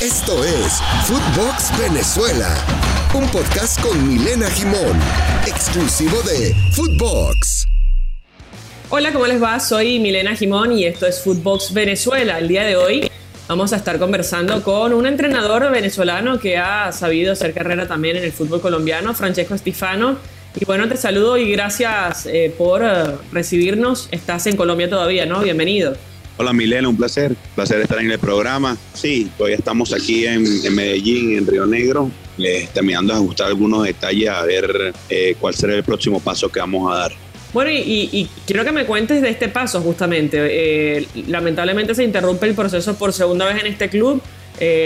Esto es Footbox Venezuela, un podcast con Milena Gimón, exclusivo de Footbox. Hola, ¿cómo les va? Soy Milena Gimón y esto es Footbox Venezuela. El día de hoy vamos a estar conversando con un entrenador venezolano que ha sabido hacer carrera también en el fútbol colombiano, Francesco Estifano. Y bueno, te saludo y gracias eh, por eh, recibirnos. Estás en Colombia todavía, ¿no? Bienvenido. Hola Milena, un placer, placer estar en el programa. Sí, todavía estamos aquí en, Medellín, en Río Negro, eh, terminando de ajustar algunos detalles a ver eh, cuál será el próximo paso que vamos a dar. Bueno, y, quiero que me cuentes de este paso justamente. Eh, lamentablemente se interrumpe el proceso por segunda vez en este club.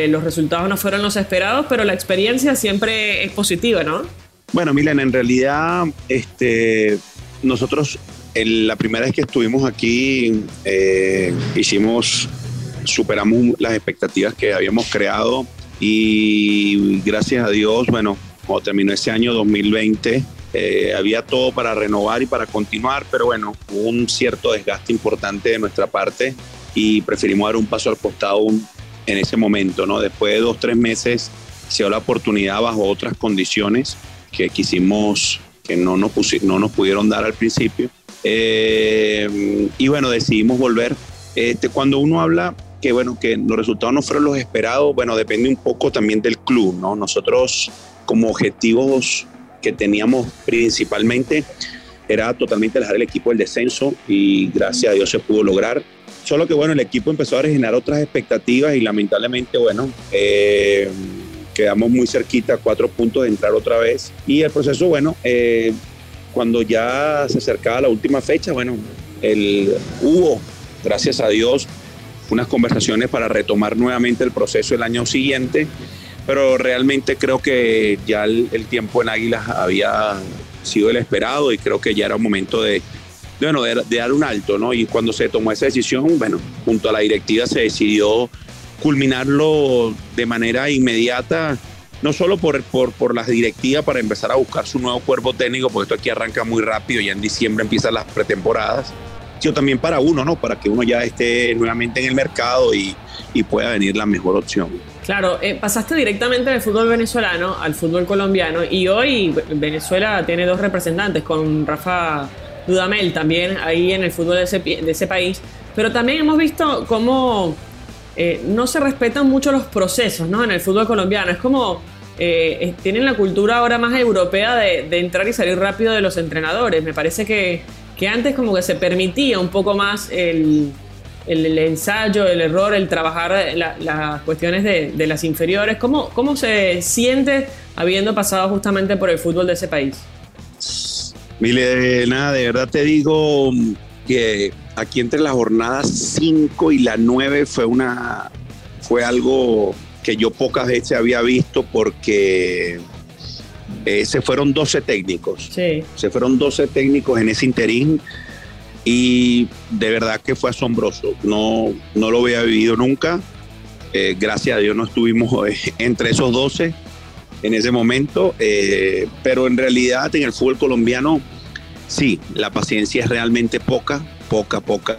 los resultados no fueron los esperados, pero la experiencia siempre es positiva, ¿no? Bueno, Milena, en realidad este, nosotros la primera vez que estuvimos aquí, eh, hicimos, superamos las expectativas que habíamos creado y gracias a Dios, bueno, cuando terminó ese año 2020, eh, había todo para renovar y para continuar, pero bueno, hubo un cierto desgaste importante de nuestra parte y preferimos dar un paso al costado en ese momento, ¿no? Después de dos, tres meses se dio la oportunidad bajo otras condiciones que quisimos, que no nos, no nos pudieron dar al principio eh, y bueno, decidimos volver. Este, cuando uno habla que bueno, que los resultados no fueron los esperados, bueno, depende un poco también del club, ¿no? Nosotros como objetivos que teníamos principalmente era totalmente dejar el equipo del descenso y gracias a Dios se pudo lograr. Solo que bueno, el equipo empezó a originar otras expectativas y lamentablemente, bueno, eh, quedamos muy cerquita, cuatro puntos de entrar otra vez. Y el proceso, bueno, eh, cuando ya se acercaba la última fecha, bueno, el, hubo, gracias a Dios, unas conversaciones para retomar nuevamente el proceso el año siguiente, pero realmente creo que ya el, tiempo en Águilas había sido el esperado y creo que ya era un momento de, bueno, de, de, dar un alto, ¿no? Y cuando se tomó esa decisión, bueno, junto a la directiva se decidió culminarlo de manera inmediata no solo por, por, por las directivas para empezar a buscar su nuevo cuerpo técnico, porque esto aquí arranca muy rápido, ya en diciembre empiezan las pretemporadas, sino también para uno, ¿no? Para que uno ya esté nuevamente en el mercado y, y pueda venir la mejor opción. Claro, eh, pasaste directamente del fútbol venezolano al fútbol colombiano y hoy Venezuela tiene dos representantes con Rafa Dudamel también ahí en el fútbol de ese, de ese país, pero también hemos visto cómo eh, no se respetan mucho los procesos ¿no? en el fútbol colombiano. Es como eh, tienen la cultura ahora más europea de, entrar y salir rápido de los entrenadores. Me parece que, antes como que se permitía un poco más el, ensayo, el error, el trabajar las cuestiones de, las inferiores. ¿Cómo, ¿Cómo se siente habiendo pasado justamente por el fútbol de ese país? Milena, de verdad te digo que aquí entre las jornadas 5 y la 9 fue una fue algo que yo pocas veces había visto porque eh, se fueron 12 técnicos. Se fueron 12 técnicos en ese interín y de verdad que fue asombroso. No, no lo había vivido nunca. Eh, gracias a Dios no estuvimos eh, entre esos 12 en ese momento, pero en realidad en el fútbol colombiano sí, la paciencia es realmente poca, poca, poca.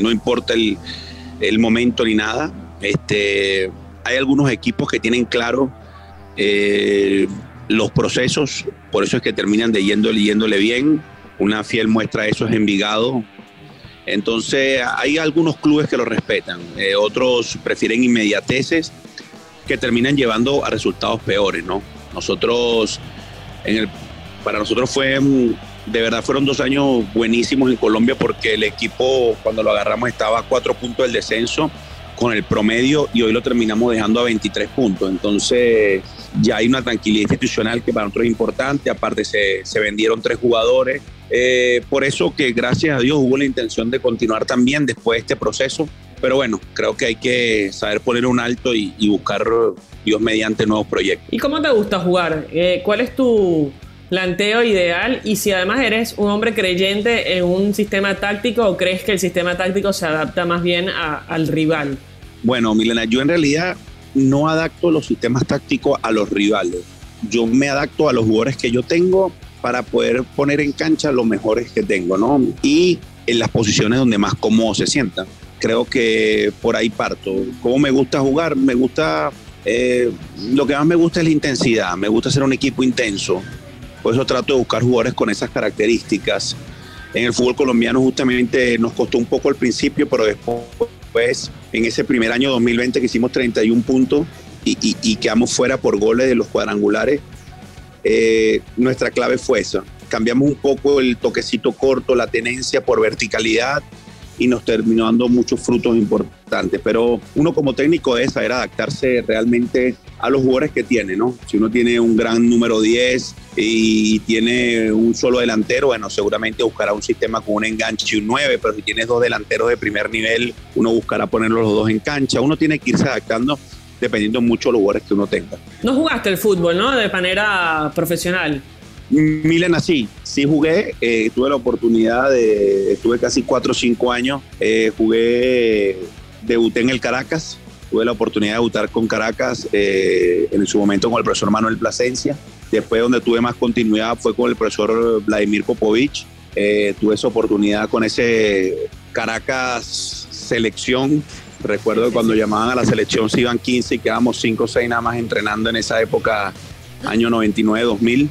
no importa el, momento ni nada. Este, hay algunos equipos que tienen claro eh, los procesos, por eso es que terminan de yéndole, yéndole bien. Una fiel muestra de eso es Envigado. Entonces, hay algunos clubes que lo respetan, eh, otros prefieren inmediateces que terminan llevando a resultados peores, ¿no? Nosotros, en el, para nosotros fue, de verdad fueron dos años buenísimos en Colombia porque el equipo cuando lo agarramos estaba a cuatro puntos del descenso con el promedio y hoy lo terminamos dejando a 23 puntos. Entonces ya hay una tranquilidad institucional que para nosotros es importante. Aparte se, se vendieron tres jugadores. Eh, por eso que gracias a Dios hubo la intención de continuar también después de este proceso. Pero bueno, creo que hay que saber poner un alto y, buscar Dios mediante nuevos proyectos. ¿Y cómo te gusta jugar? Eh, ¿Cuál es tu planteo ideal? Y si además eres un hombre creyente en un sistema táctico o crees que el sistema táctico se adapta más bien al rival? Bueno, Milena, yo en realidad no adapto los sistemas tácticos a los rivales. Yo me adapto a los jugadores que yo tengo para poder poner en cancha los mejores que tengo, ¿no? Y en las posiciones donde más cómodo se sientan. creo que por ahí parto. ¿Cómo me gusta jugar? Me gusta, eh, lo que más me gusta es la intensidad, me gusta ser un equipo intenso, por eso trato de buscar jugadores con esas características. En el fútbol colombiano justamente nos costó un poco al principio, pero después, en ese primer año 2020 que hicimos 31 puntos y, quedamos fuera por goles de los cuadrangulares, eh, nuestra clave fue esa. Cambiamos un poco el toquecito corto, la tenencia por verticalidad y nos terminó dando muchos frutos importantes. Pero uno como técnico es saber adaptarse realmente a los jugadores que tiene, ¿no? Si uno tiene un gran número 10 y tiene un solo delantero, bueno, seguramente buscará un sistema con un enganche y un 9, pero si tienes dos delanteros de primer nivel, uno buscará ponerlos los dos en cancha. Uno tiene que irse adaptando dependiendo mucho de los jugadores que uno tenga. No jugaste el fútbol, ¿no? De manera profesional. Milena, sí, sí jugué, eh, tuve la oportunidad de, estuve casi 4 o 5 años, eh, jugué, debuté en el Caracas, tuve la oportunidad de debutar con Caracas eh, en su momento con el profesor Manuel Plasencia, después donde tuve más continuidad fue con el profesor Vladimir Popovich, tuve esa oportunidad con ese Caracas selección Recuerdo cuando llamaban a la selección se iban 15 y quedamos 5 o 6 nada más entrenando en esa época, año 99-2000.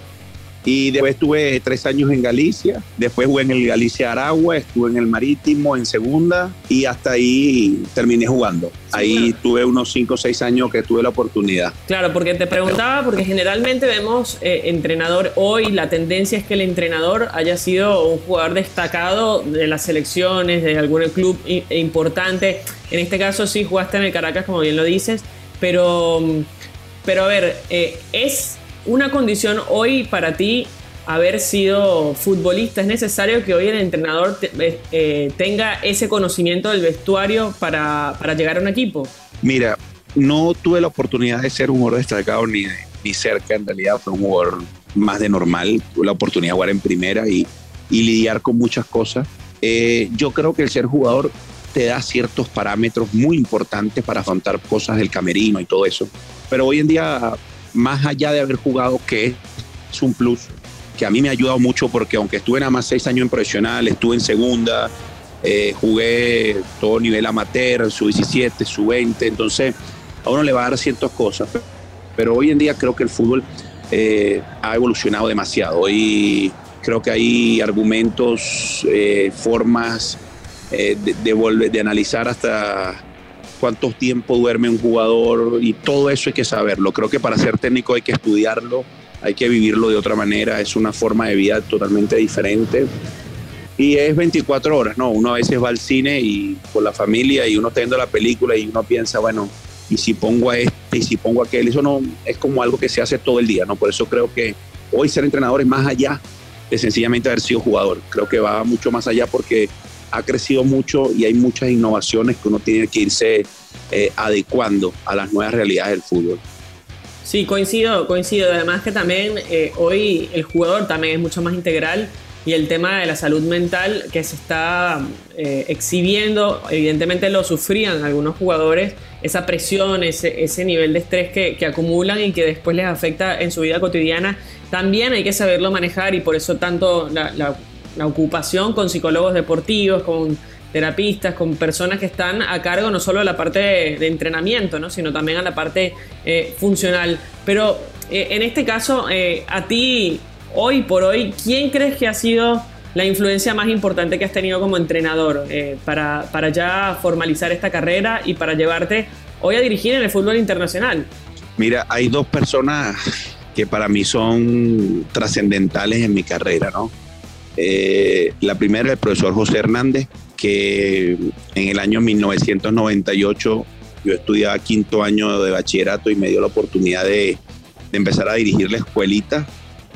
Y después estuve tres años en Galicia, después jugué en el Galicia Aragua, estuve en el Marítimo en segunda y hasta ahí terminé jugando. Ahí tuve unos cinco o seis años que tuve la oportunidad. Claro, porque te preguntaba, porque generalmente vemos eh, entrenador hoy, la tendencia es que el entrenador haya sido un jugador destacado de las selecciones, de algún club importante. En este caso sí jugaste en el Caracas, como bien lo dices, pero, pero a ver, eh, es una condición hoy para ti haber sido futbolista? ¿Es necesario que hoy el entrenador eh, eh, tenga ese conocimiento del vestuario para, llegar a un equipo? Mira, no tuve la oportunidad de ser un jugador destacado ni, ni cerca, en realidad fue un jugador más de normal, tuve la oportunidad de jugar en primera y, lidiar con muchas cosas. Eh, yo creo que el ser jugador te da ciertos parámetros muy importantes para afrontar cosas del camerino y todo eso. Pero hoy en día más allá de haber jugado, que es un plus, que a mí me ha ayudado mucho porque aunque estuve nada más seis años en profesional, estuve en segunda, eh, jugué todo nivel amateur, su 17, su 20, entonces a uno le va a dar ciertas cosas. Pero hoy en día creo que el fútbol eh, ha evolucionado demasiado. y creo que hay argumentos, eh, formas de, de, de analizar hasta cuánto tiempo duerme un jugador y todo eso hay que saberlo. Creo que para ser técnico hay que estudiarlo, hay que vivirlo de otra manera, es una forma de vida totalmente diferente. Y es 24 horas, ¿no? Uno a veces va al cine y con la familia y uno está viendo la película y uno piensa, bueno, y si pongo a este y si pongo a aquel, eso no es como algo que se hace todo el día, ¿no? Por eso creo que hoy ser entrenador es más allá de sencillamente haber sido jugador. Creo que va mucho más allá porque ha crecido mucho y hay muchas innovaciones que uno tiene que irse eh, adecuando a las nuevas realidades del fútbol. Sí, coincido, coincido. Además que también eh, hoy el jugador también es mucho más integral y el tema de la salud mental que se está eh, exhibiendo, evidentemente lo sufrían algunos jugadores, esa presión, ese, ese nivel de estrés que, que, acumulan y que después les afecta en su vida cotidiana, también hay que saberlo manejar y por eso tanto la, la la ocupación con psicólogos deportivos, con terapistas, con personas que están a cargo no solo de la parte de, entrenamiento, ¿no? sino también a la parte eh, funcional. Pero eh, en este caso, eh, a ti, hoy por hoy, ¿quién crees que ha sido la influencia más importante que has tenido como entrenador para, para ya formalizar esta carrera y para llevarte hoy a dirigir en el fútbol internacional? Mira, hay dos personas que para mí son trascendentales en mi carrera, ¿no? Eh, la primera, el profesor José Hernández, que en el año 1998 yo estudiaba quinto año de bachillerato y me dio la oportunidad de, empezar a dirigir la escuelita.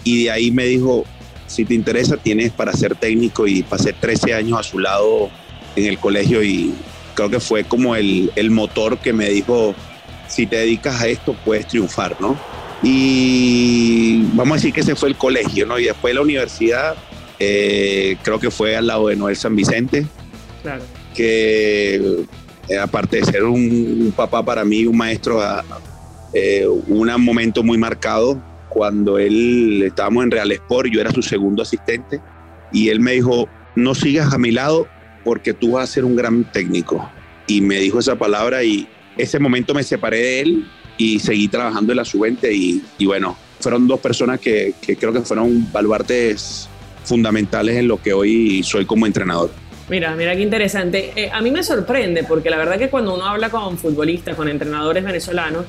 Y de ahí me dijo, si te interesa, tienes para ser técnico y pasé 13 años a su lado en el colegio y creo que fue como el, el motor que me dijo, si te dedicas a esto puedes triunfar, ¿no? Y vamos a decir que ese fue el colegio, ¿no? Y después la universidad eh, creo que fue al lado de Noel San Vicente, que eh, aparte de ser un, papá para mí, un maestro, eh, un momento muy marcado cuando él estábamos en Real Sport, yo era su segundo asistente, y él me dijo, no sigas a mi lado porque tú vas a ser un gran técnico. y me dijo esa palabra y ese momento me separé de él y seguí trabajando en la sub-20 y, y, bueno, fueron dos personas que, que creo que fueron baluartes fundamentales en lo que hoy soy como entrenador. Mira, mira qué interesante. Eh, a mí me sorprende porque la verdad que cuando uno habla con futbolistas, con entrenadores venezolanos,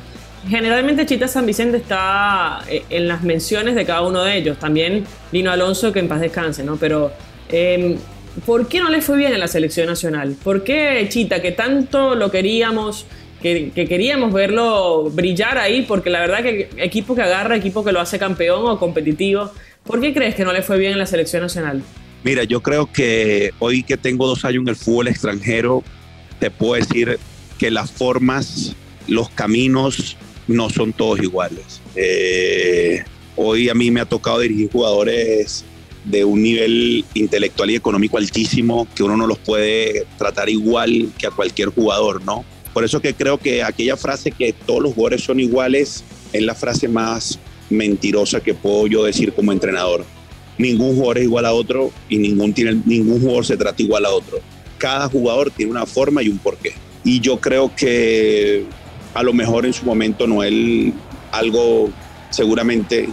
generalmente Chita San Vicente está eh, en las menciones de cada uno de ellos. También Lino Alonso, que en paz descanse, ¿no? Pero, eh, ¿por qué no le fue bien en la selección nacional? ¿Por qué Chita, que tanto lo queríamos, que, que, queríamos verlo brillar ahí? Porque la verdad que equipo que agarra, equipo que lo hace campeón o competitivo, ¿por qué crees que no le fue bien en la selección nacional? Mira, yo creo que hoy que tengo dos años en el fútbol extranjero, te puedo decir que las formas, los caminos no son todos iguales. Eh, hoy a mí me ha tocado dirigir jugadores de un nivel intelectual y económico altísimo que uno no los puede tratar igual que a cualquier jugador, ¿no? Por eso que creo que aquella frase que todos los jugadores son iguales es la frase más mentirosa que puedo yo decir como entrenador ningún jugador es igual a otro y ningún, tiene, ningún jugador se trata igual a otro. Cada jugador tiene una forma y un porqué. Y yo creo que a lo mejor en su momento Noel algo, seguramente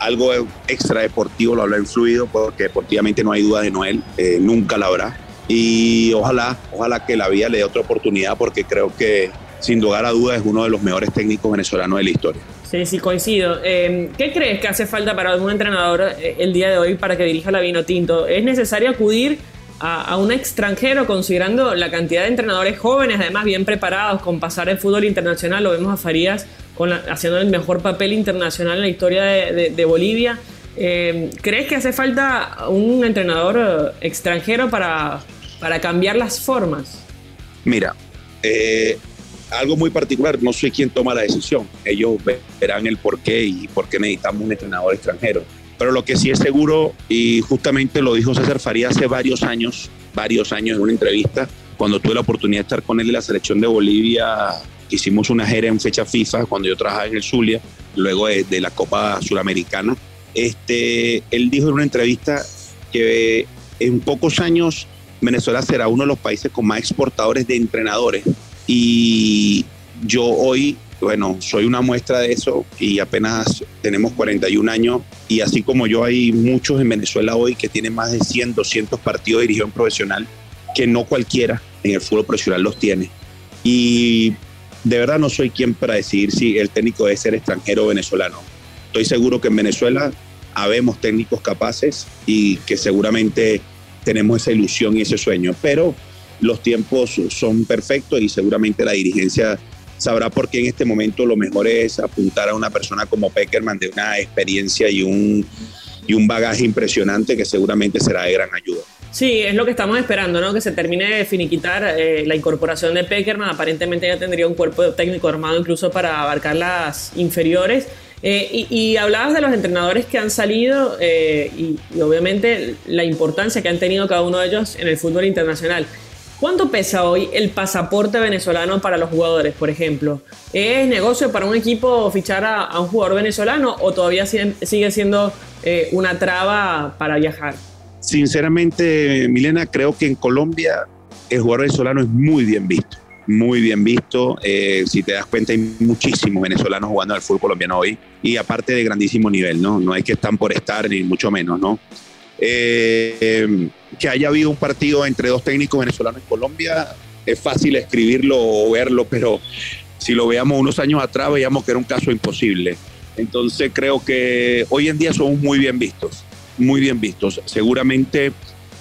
algo extra deportivo lo habrá influido, porque deportivamente no hay duda de Noel, eh, nunca la habrá. Y ojalá, ojalá que la vida le dé otra oportunidad, porque creo que sin lugar a dudas es uno de los mejores técnicos venezolanos de la historia. Sí, sí, coincido. Eh, ¿Qué crees que hace falta para algún entrenador eh, el día de hoy para que dirija la Vino Tinto? ¿Es necesario acudir a, un extranjero considerando la cantidad de entrenadores jóvenes, además bien preparados con pasar el fútbol internacional? Lo vemos a Farías con haciendo el mejor papel internacional en la historia de, Bolivia. Eh, ¿Crees que hace falta un entrenador extranjero para, para cambiar las formas? Mira, eh, algo muy particular, no soy quien toma la decisión. Ellos verán el por qué y por qué necesitamos un entrenador extranjero. Pero lo que sí es seguro, y justamente lo dijo César Faría hace varios años, varios años en una entrevista, cuando tuve la oportunidad de estar con él en la selección de Bolivia, hicimos una gira en fecha FIFA cuando yo trabajaba en el Zulia, luego de, de la Copa Suramericana. Este, él dijo en una entrevista que en pocos años Venezuela será uno de los países con más exportadores de entrenadores y yo hoy, bueno, soy una muestra de eso y apenas tenemos 41 años y así como yo hay muchos en Venezuela hoy que tienen más de 100, 200 partidos de dirección profesional que no cualquiera en el fútbol profesional los tiene. Y de verdad no soy quien para decidir si el técnico debe ser extranjero o venezolano. Estoy seguro que en Venezuela habemos técnicos capaces y que seguramente tenemos esa ilusión y ese sueño, pero los tiempos son perfectos y seguramente la dirigencia sabrá por qué en este momento lo mejor es apuntar a una persona como Peckerman de una experiencia y un, y un bagaje impresionante que seguramente será de gran ayuda. Sí, es lo que estamos esperando, ¿no? Que se termine de finiquitar eh, la incorporación de Peckerman. Aparentemente ya tendría un cuerpo técnico armado incluso para abarcar las inferiores. Eh, y, hablabas de los entrenadores que han salido eh, y, y, obviamente la importancia que han tenido cada uno de ellos en el fútbol internacional. ¿Cuánto pesa hoy el pasaporte venezolano para los jugadores, por ejemplo? ¿Es negocio para un equipo fichar a, un jugador venezolano o todavía sigue siendo eh, una traba para viajar? Sinceramente, Milena, creo que en Colombia el jugador venezolano es muy bien visto. Muy bien visto. Eh, si te das cuenta, hay muchísimos venezolanos jugando al fútbol colombiano hoy y aparte de grandísimo nivel, ¿no? No es que están por estar, ni mucho menos, ¿no? Eh, que haya habido un partido entre dos técnicos venezolanos en Colombia, es fácil escribirlo o verlo, pero si lo veamos unos años atrás, veíamos que era un caso imposible. Entonces creo que hoy en día somos muy bien vistos, muy bien vistos. Seguramente,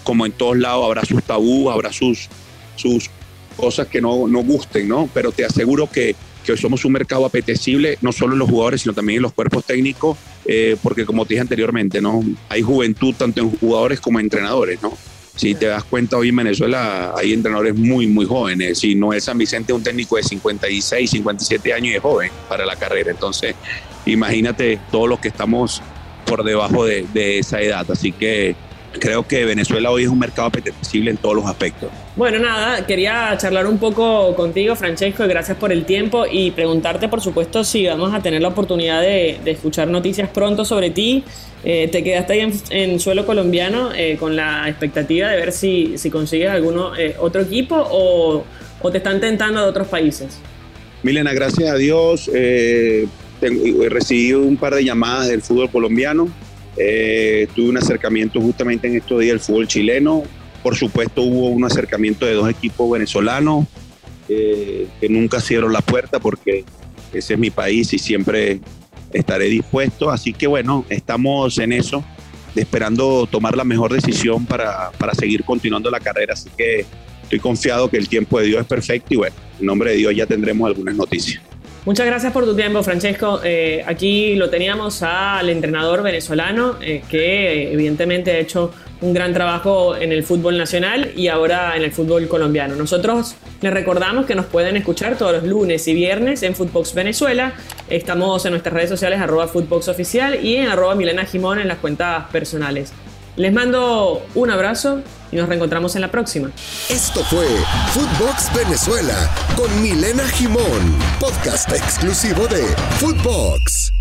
como en todos lados, habrá sus tabús, habrá sus, sus cosas que no, no gusten, ¿no? Pero te aseguro que que somos un mercado apetecible, no solo en los jugadores, sino también en los cuerpos técnicos, eh, porque como te dije anteriormente, ¿no? hay juventud tanto en jugadores como en entrenadores. ¿no? Si te das cuenta, hoy en Venezuela hay entrenadores muy, muy jóvenes. Si no es San Vicente, un técnico de 56, 57 años y es joven para la carrera. Entonces, imagínate todos los que estamos por debajo de, de esa edad. Así que creo que Venezuela hoy es un mercado apetecible en todos los aspectos. Bueno, nada, quería charlar un poco contigo, Francesco, y gracias por el tiempo y preguntarte, por supuesto, si vamos a tener la oportunidad de, escuchar noticias pronto sobre ti. Eh, te quedaste ahí en, suelo colombiano eh, con la expectativa de ver si, si consigues alguno eh, otro equipo o, o te están tentando de otros países? Milena, gracias a Dios, he recibido un par de llamadas del fútbol colombiano. Eh, tuve un acercamiento justamente en estos días del fútbol chileno. Por supuesto, hubo un acercamiento de dos equipos venezolanos eh, que nunca cierro la puerta porque ese es mi país y siempre estaré dispuesto. Así que bueno, estamos en eso, esperando tomar la mejor decisión para, para seguir continuando la carrera. Así que estoy confiado que el tiempo de Dios es perfecto y bueno, en nombre de Dios ya tendremos algunas noticias. Muchas gracias por tu tiempo, Francesco. Eh, aquí lo teníamos al entrenador venezolano eh, que evidentemente ha hecho un gran trabajo en el fútbol nacional y ahora en el fútbol colombiano. Nosotros les recordamos que nos pueden escuchar todos los lunes y viernes en Footbox Venezuela. Estamos en nuestras redes sociales arroba Footbox Oficial y en arroba Milena Jimón en las cuentas personales. Les mando un abrazo y nos reencontramos en la próxima. Esto fue Footbox Venezuela con Milena Jimón, podcast exclusivo de Footbox.